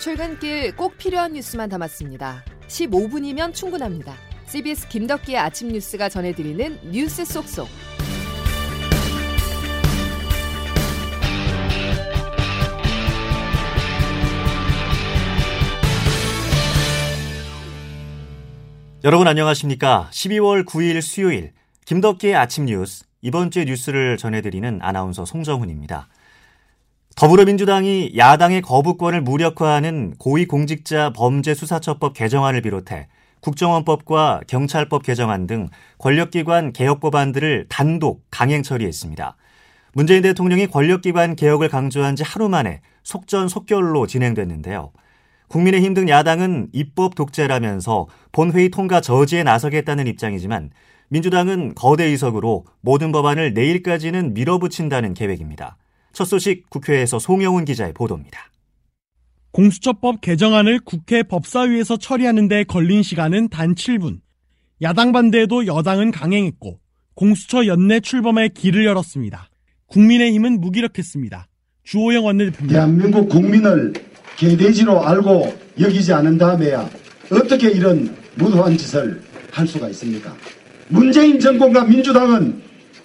출근길 꼭 필요한 뉴스만 담았습니다. 15분이면 충분합니다. CBS 김덕기의 아침 뉴스가 전해드리는 뉴스 속속. 여러분 안녕하십니까? 12월 9일 수요일 김덕기의 아침 뉴스 이번 주의 뉴스를 전해드리는 아나운서 송정훈입니다. 더불어민주당이 야당의 거부권을 무력화하는 고위공직자 범죄수사처법 개정안을 비롯해 국정원법과 경찰법 개정안 등 권력기관 개혁 법안들을 단독 강행 처리했습니다. 문재인 대통령이 권력기관 개혁을 강조한 지 하루 만에 속전속결로 진행됐는데요. 국민의힘 등 야당은 입법 독재라면서 본회의 통과 저지에 나서겠다는 입장이지만 민주당은 거대 의석으로 모든 법안을 내일까지는 밀어붙인다는 계획입니다. 첫 소식 국회에서 송영훈 기자의 보도입니다. 공수처법 개정안을 국회 법사위에서 처리하는 데 걸린 시간은 단 7분. 야당 반대에도 여당은 강행했고 공수처 연내 출범에 길을 열었습니다. 국민의힘은 무기력했습니다. 주호영 원내대표입니다. 대한민국 국민을 개돼지로 알고 여기지 않은 다음에야 어떻게 이런 무도한 짓을 할 수가 있습니까? 문재인 정권과 민주당은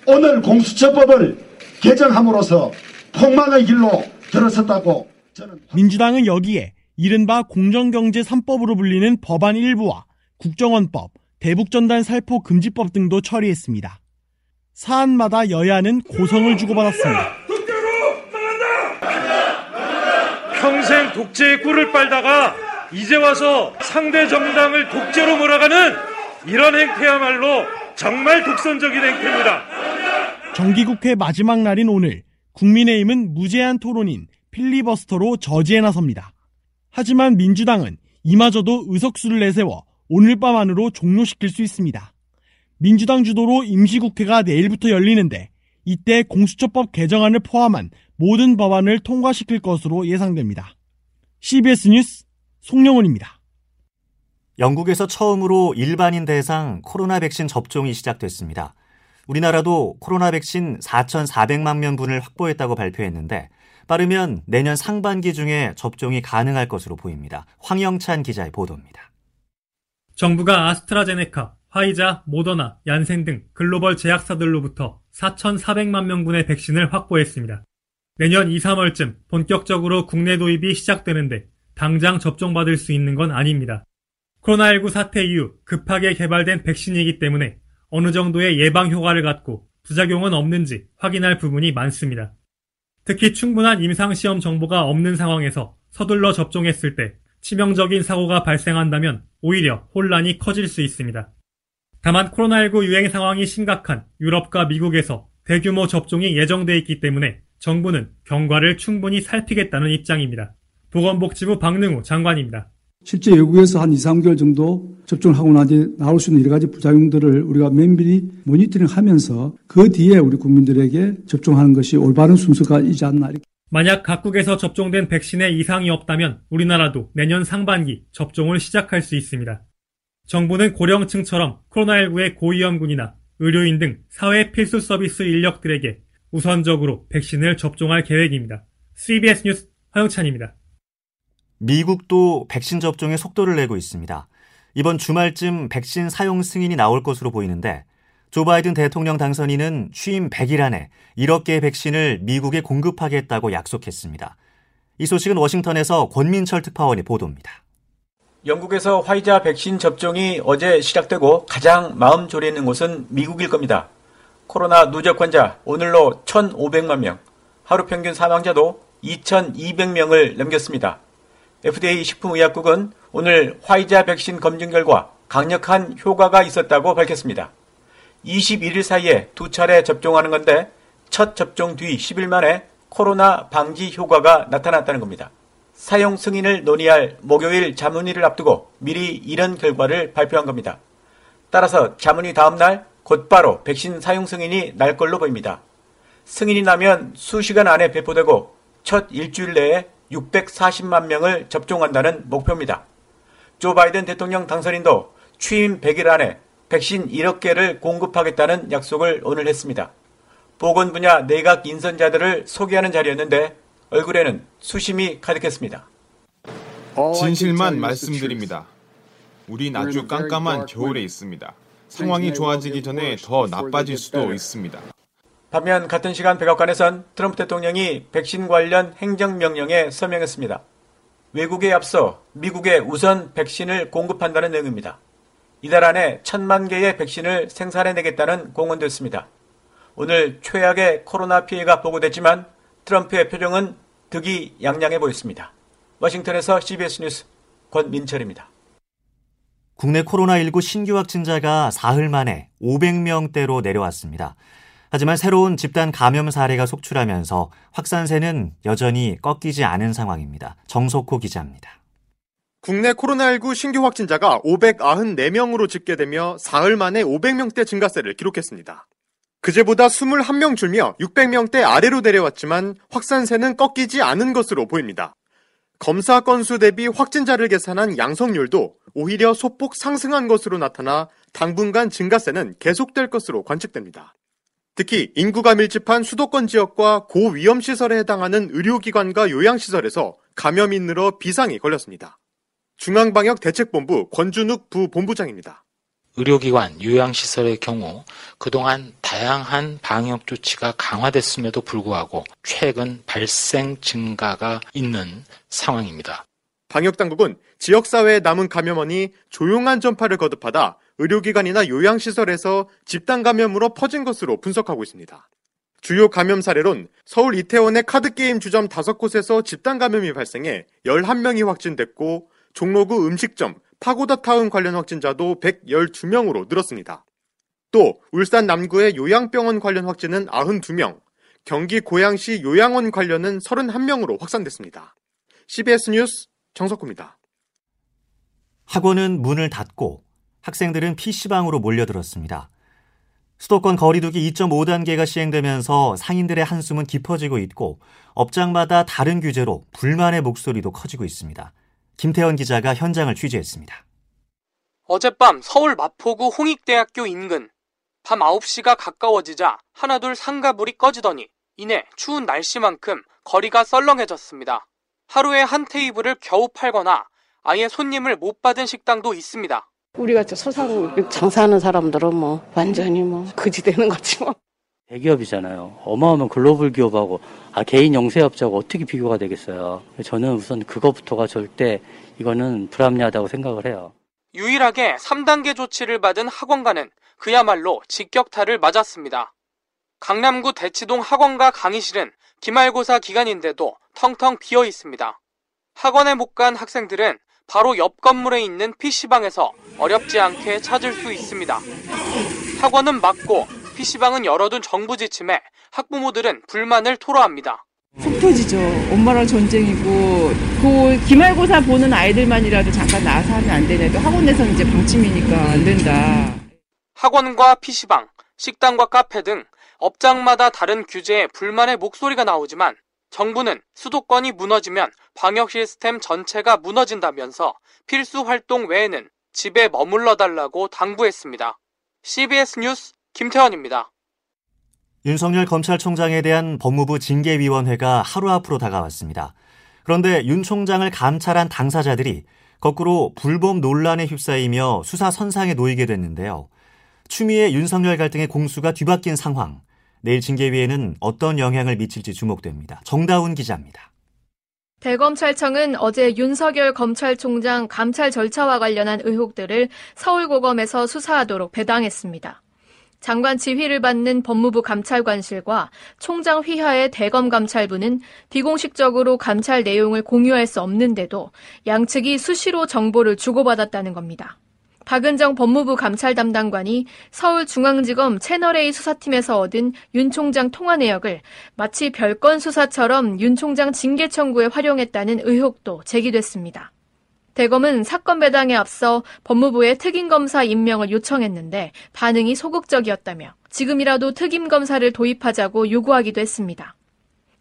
오늘 공수처법을 개정함으로써 폭망의 길로 들어섰다고 저는 민주당은 여기에 이른바 공정경제 3법으로 불리는 법안 일부와 국정원법, 대북전단 살포 금지법 등도 처리했습니다. 사안마다 여야는 고성을 주고받았습니다. 평생 독재의 꿀을 빨다가 이제 와서 상대 정당을 독재로 몰아가는 이런 행태야말로 정말 독선적인 행태입니다. 정기국회 마지막 날인 오늘 국민의힘은 무제한 토론인 필리버스터로 저지에 나섭니다. 하지만 민주당은 이마저도 의석수를 내세워 오늘 밤 안으로 종료시킬 수 있습니다. 민주당 주도로 임시국회가 내일부터 열리는데 이때 공수처법 개정안을 포함한 모든 법안을 통과시킬 것으로 예상됩니다. CBS 뉴스 송영훈입니다. 영국에서 처음으로 일반인 대상 코로나 백신 접종이 시작됐습니다. 우리나라도 코로나 백신 4,400만 명분을 확보했다고 발표했는데 빠르면 내년 상반기 중에 접종이 가능할 것으로 보입니다. 황영찬 기자의 보도입니다. 정부가 아스트라제네카, 화이자, 모더나, 얀센 등 글로벌 제약사들로부터 4,400만 명분의 백신을 확보했습니다. 내년 2, 3월쯤 본격적으로 국내 도입이 시작되는데 당장 접종받을 수 있는 건 아닙니다. 코로나19 사태 이후 급하게 개발된 백신이기 때문에 어느 정도의 예방 효과를 갖고 부작용은 없는지 확인할 부분이 많습니다. 특히 충분한 임상시험 정보가 없는 상황에서 서둘러 접종했을 때 치명적인 사고가 발생한다면 오히려 혼란이 커질 수 있습니다. 다만 코로나19 유행 상황이 심각한 유럽과 미국에서 대규모 접종이 예정돼 있기 때문에 정부는 경과를 충분히 살피겠다는 입장입니다. 보건복지부 박능우 장관입니다. 실제 외국에서 한 2, 3개월 정도 접종을 하고 나지 나올 수 있는 여러 가지 부작용들을 우리가 면밀히 모니터링 하면서 그 뒤에 우리 국민들에게 접종하는 것이 올바른 순서가 이지 않나. 만약 각국에서 접종된 백신에 이상이 없다면 우리나라도 내년 상반기 접종을 시작할 수 있습니다. 정부는 고령층처럼 코로나19의 고위험군이나 의료인 등 사회 필수 서비스 인력들에게 우선적으로 백신을 접종할 계획입니다. CBS 뉴스 허영찬입니다. 미국도 백신 접종에 속도를 내고 있습니다. 이번 주말쯤 백신 사용 승인이 나올 것으로 보이는데 조 바이든 대통령 당선인은 취임 100일 안에 1억 개의 백신을 미국에 공급하겠다고 약속했습니다. 이 소식은 워싱턴에서 권민철 특파원이 보도입니다. 영국에서 화이자 백신 접종이 어제 시작되고 가장 마음 졸이는 곳은 미국일 겁니다. 코로나 누적 환자 오늘로 1,500만 명, 하루 평균 사망자도 2,200명을 넘겼습니다. FDA 식품의약국은 오늘 화이자 백신 검증 결과 강력한 효과가 있었다고 밝혔습니다. 21일 사이에 두 차례 접종하는 건데 첫 접종 뒤 10일 만에 코로나 방지 효과가 나타났다는 겁니다. 사용 승인을 논의할 목요일 자문위를 앞두고 미리 이런 결과를 발표한 겁니다. 따라서 자문위 다음 날 곧바로 백신 사용 승인이 날 걸로 보입니다. 승인이 나면 수시간 안에 배포되고 첫 일주일 내에 640만 명을 접종한다는 목표입니다. 조 바이든 대통령 당선인도 취임 100일 안에 백신 1억 개를 공급하겠다는 약속을 오늘 했습니다. 보건 분야 내각 인선자들을 소개하는 자리였는데 얼굴에는 수심이 가득했습니다. 진실만 말씀드립니다. 우린 아주 깜깜한 겨울에 있습니다. 상황이 좋아지기 전에 더 나빠질 수도 있습니다. 반면 같은 시간 백악관에선 트럼프 대통령이 백신 관련 행정명령에 서명했습니다. 외국에 앞서 미국에 우선 백신을 공급한다는 내용입니다. 이달 안에 천만 개의 백신을 생산해내겠다는 공언됐습니다. 오늘 최악의 코로나 피해가 보고됐지만 트럼프의 표정은 득이 양양해 보였습니다. 워싱턴에서 CBS 뉴스 권민철입니다. 국내 코로나19 신규 확진자가 사흘 만에 500명대로 내려왔습니다. 하지만 새로운 집단 감염 사례가 속출하면서 확산세는 여전히 꺾이지 않은 상황입니다. 정석호 기자입니다. 국내 코로나19 신규 확진자가 594명으로 집계되며 사흘 만에 500명대 증가세를 기록했습니다. 그제보다 21명 줄며 600명대 아래로 내려왔지만 확산세는 꺾이지 않은 것으로 보입니다. 검사 건수 대비 확진자를 계산한 양성률도 오히려 소폭 상승한 것으로 나타나 당분간 증가세는 계속될 것으로 관측됩니다. 특히 인구가 밀집한 수도권 지역과 고위험 시설에 해당하는 의료기관과 요양시설에서 감염이 늘어 비상이 걸렸습니다. 중앙방역대책본부 권준욱 부본부장입니다. 의료기관, 요양시설의 경우 그동안 다양한 방역 조치가 강화됐음에도 불구하고 최근 발생 증가가 있는 상황입니다. 방역당국은 지역사회에 남은 감염원이 조용한 전파를 거듭하다 의료기관이나 요양시설에서 집단 감염으로 퍼진 것으로 분석하고 있습니다. 주요 감염 사례론 서울 이태원의 카드게임 주점 5곳에서 집단 감염이 발생해 11명이 확진됐고 종로구 음식점, 파고다타운 관련 확진자도 112명으로 늘었습니다. 또 울산 남구의 요양병원 관련 확진은 92명, 경기 고양시 요양원 관련은 31명으로 확산됐습니다. CBS 뉴스 정석구입니다. 학원은 문을 닫고 학생들은 PC방으로 몰려들었습니다. 수도권 거리두기 2.5단계가 시행되면서 상인들의 한숨은 깊어지고 있고 업장마다 다른 규제로 불만의 목소리도 커지고 있습니다. 김태원 기자가 현장을 취재했습니다. 어젯밤 서울 마포구 홍익대학교 인근 밤 9시가 가까워지자 하나둘 상가불이 꺼지더니 이내 추운 날씨만큼 거리가 썰렁해졌습니다. 하루에 한 테이블을 겨우 팔거나 아예 손님을 못 받은 식당도 있습니다. 우리가 소상 장사하는 사람들은 뭐 완전히 뭐 그지 되는 거지 뭐. 대기업이잖아요. 어마어마한 글로벌 기업하고 아, 개인 영세업자하고 어떻게 비교가 되겠어요. 저는 우선 그거부터가 절대 이거는 불합리하다고 생각을 해요. 유일하게 3단계 조치를 받은 학원가는 그야말로 직격탄을 맞았습니다. 강남구 대치동 학원가 강의실은 기말고사 기간인데도 텅텅 비어 있습니다. 학원에 못 간 학생들은 바로 옆 건물에 있는 PC방에서 어렵지 않게 찾을 수 있습니다. 학원은 막고 PC방은 열어둔 정부 지침에 학부모들은 불만을 토로합니다. 속 터지죠. 엄마랑 전쟁이고 그 기말고사 보는 아이들만이라도 잠깐 나와서 하면 안 되냐. 학원에서는 이제 방침이니까 안 된다. 학원과 PC방, 식당과 카페 등 업장마다 다른 규제에 불만의 목소리가 나오지만 정부는 수도권이 무너지면 방역 시스템 전체가 무너진다면서 필수 활동 외에는 집에 머물러 달라고 당부했습니다. CBS 뉴스 김태원입니다. 윤석열 검찰총장에 대한 법무부 징계위원회가 하루 앞으로 다가왔습니다. 그런데 윤 총장을 감찰한 당사자들이 거꾸로 불법 논란에 휩싸이며 수사 선상에 놓이게 됐는데요. 추미애 윤석열 갈등의 공수가 뒤바뀐 상황. 내일 징계위에는 어떤 영향을 미칠지 주목됩니다. 정다운 기자입니다. 대검찰청은 어제 윤석열 검찰총장 감찰 절차와 관련한 의혹들을 서울고검에서 수사하도록 배당했습니다. 장관 지휘를 받는 법무부 감찰관실과 총장 휘하의 대검 감찰부는 비공식적으로 감찰 내용을 공유할 수 없는데도 양측이 수시로 정보를 주고받았다는 겁니다. 박은정 법무부 감찰 담당관이 서울중앙지검 채널A 수사팀에서 얻은 윤 총장 통화 내역을 마치 별건 수사처럼 윤 총장 징계 청구에 활용했다는 의혹도 제기됐습니다. 대검은 사건 배당에 앞서 법무부에 특임검사 임명을 요청했는데 반응이 소극적이었다며 지금이라도 특임검사를 도입하자고 요구하기도 했습니다.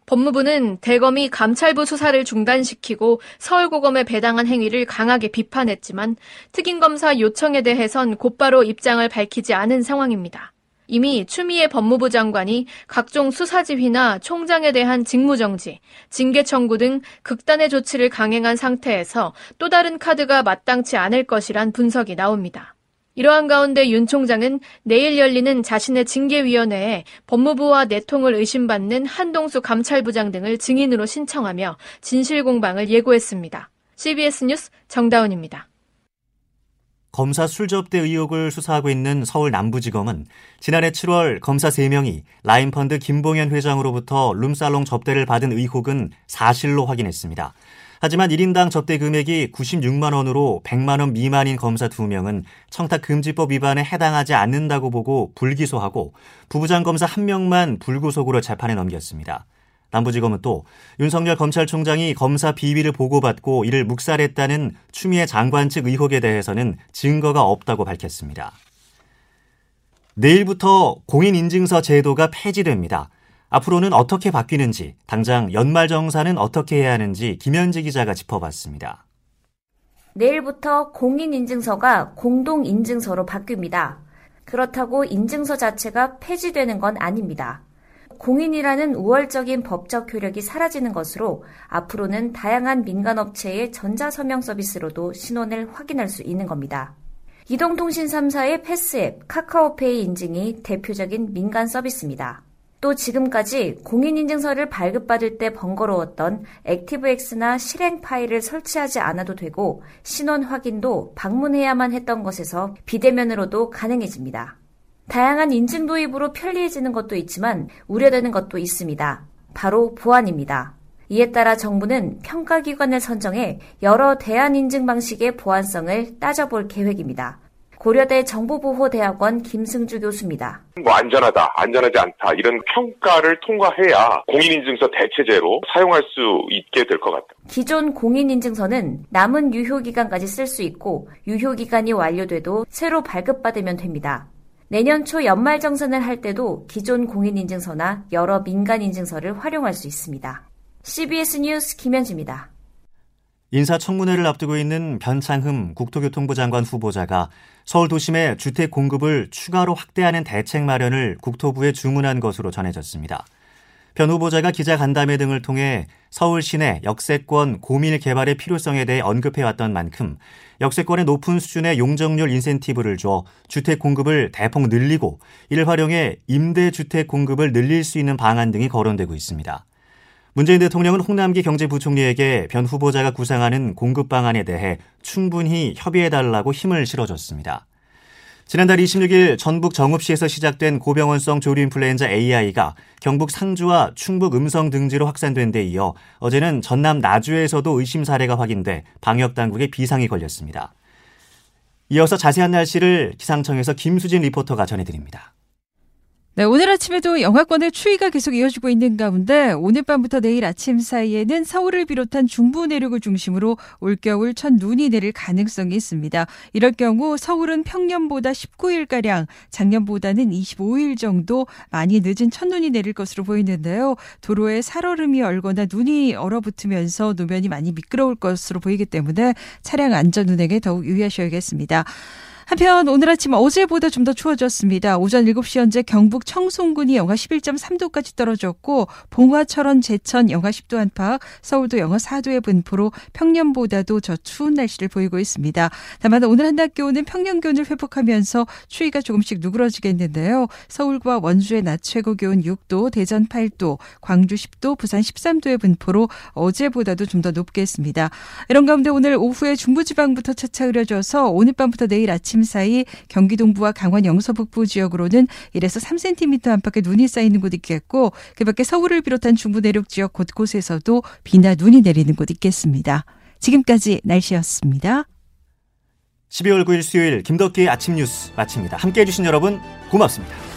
법무부는 대검이 감찰부 수사를 중단시키고 서울고검에 배당한 행위를 강하게 비판했지만 특임검사 요청에 대해선 곧바로 입장을 밝히지 않은 상황입니다. 이미 추미애 법무부 장관이 각종 수사지휘나 총장에 대한 직무정지, 징계 청구 등 극단의 조치를 강행한 상태에서 또 다른 카드가 마땅치 않을 것이란 분석이 나옵니다. 이러한 가운데 윤 총장은 내일 열리는 자신의 징계위원회에 법무부와 내통을 의심받는 한동수 감찰부장 등을 증인으로 신청하며 진실공방을 예고했습니다. CBS 뉴스 정다운입니다. 검사 술접대 의혹을 수사하고 있는 서울 남부지검은 지난해 7월 검사 3명이 라임펀드 김봉현 회장으로부터 룸살롱 접대를 받은 의혹은 사실로 확인했습니다. 하지만 1인당 접대 금액이 96만 원으로 100만 원 미만인 검사 2명은 청탁 금지법 위반에 해당하지 않는다고 보고 불기소하고 부부장 검사 1명만 불구속으로 재판에 넘겼습니다. 남부지검은 또 윤석열 검찰총장이 검사 비위를 보고받고 이를 묵살했다는 추미애 장관 측 의혹에 대해서는 증거가 없다고 밝혔습니다. 내일부터 공인인증서 제도가 폐지됩니다. 앞으로는 어떻게 바뀌는지, 당장 연말정산은 어떻게 해야 하는지 김현지 기자가 짚어봤습니다. 내일부터 공인인증서가 공동인증서로 바뀝니다. 그렇다고 인증서 자체가 폐지되는 건 아닙니다. 공인이라는 우월적인 법적 효력이 사라지는 것으로 앞으로는 다양한 민간업체의 전자서명 서비스로도 신원을 확인할 수 있는 겁니다. 이동통신 3사의 패스앱, 카카오페이 인증이 대표적인 민간 서비스입니다. 또 지금까지 공인인증서를 발급받을 때 번거로웠던 액티브엑스나 실행 파일을 설치하지 않아도 되고 신원 확인도 방문해야만 했던 것에서 비대면으로도 가능해집니다. 다양한 인증 도입으로 편리해지는 것도 있지만 우려되는 것도 있습니다. 바로 보안입니다. 이에 따라 정부는 평가기관을 선정해 여러 대안 인증 방식의 보안성을 따져볼 계획입니다. 고려대 정보보호대학원 김승주 교수입니다. 뭐 안전하다, 안전하지 않다 이런 평가를 통과해야 공인인증서 대체제로 사용할 수 있게 될 것 같다. 기존 공인인증서는 남은 유효기간까지 쓸 수 있고 유효기간이 완료돼도 새로 발급받으면 됩니다. 내년 초 연말 정산을 할 때도 기존 공인인증서나 여러 민간인증서를 활용할 수 있습니다. CBS 뉴스 김현지입니다. 인사청문회를 앞두고 있는 변창흠 국토교통부 장관 후보자가 서울 도심의 주택 공급을 추가로 확대하는 대책 마련을 국토부에 주문한 것으로 전해졌습니다. 변 후보자가 기자 간담회 등을 통해 서울 시내 역세권 고밀 개발의 필요성에 대해 언급해왔던 만큼 역세권의 높은 수준의 용적률 인센티브를 줘 주택 공급을 대폭 늘리고 이를 활용해 임대 주택 공급을 늘릴 수 있는 방안 등이 거론되고 있습니다. 문재인 대통령은 홍남기 경제부총리에게 변 후보자가 구상하는 공급 방안에 대해 충분히 협의해달라고 힘을 실어줬습니다. 지난달 26일 전북 정읍시에서 시작된 고병원성 조류 인플루엔자 AI가 경북 상주와 충북 음성 등지로 확산된 데 이어 어제는 전남 나주에서도 의심 사례가 확인돼 방역 당국에 비상이 걸렸습니다. 이어서 자세한 날씨를 기상청에서 김수진 리포터가 전해드립니다. 네, 오늘 아침에도 영하권의 추위가 계속 이어지고 있는 가운데 오늘 밤부터 내일 아침 사이에는 서울을 비롯한 중부 내륙을 중심으로 올겨울 첫 눈이 내릴 가능성이 있습니다. 이럴 경우 서울은 평년보다 19일가량, 작년보다는 25일 정도 많이 늦은 첫눈이 내릴 것으로 보이는데요. 도로에 살얼음이 얼거나 눈이 얼어붙으면서 노면이 많이 미끄러울 것으로 보이기 때문에 차량 안전 운행에 더욱 유의하셔야겠습니다. 한편 오늘 아침 어제보다 좀 더 추워졌습니다. 오전 7시 현재 경북 청송군이 영하 11.3도까지 떨어졌고 봉화철원 제천 영하 10도 안팎, 서울도 영하 4도의 분포로 평년보다도 저 추운 날씨를 보이고 있습니다. 다만 오늘 한낮 기온은 평년 기온을 회복하면서 추위가 조금씩 누그러지겠는데요. 서울과 원주의 낮 최고 기온 6도, 대전 8도, 광주 10도, 부산 13도의 분포로 어제보다도 좀 더 높겠습니다. 이런 가운데 오늘 오후에 중부지방부터 차차 흐려져서 오늘 밤부터 내일 아침 아침 사이 경기 동부와 강원 영서 북부 지역으로는 1에서 3cm 안팎의 눈이 쌓이는 곳 있겠고 그 밖에 서울을 비롯한 중부 내륙 지역 곳곳에서도 비나 눈이 내리는 곳 있겠습니다. 지금까지 날씨였습니다. 12월 9일 수요일 김덕기의 아침 뉴스 마칩니다. 함께 해 주신 여러분 고맙습니다.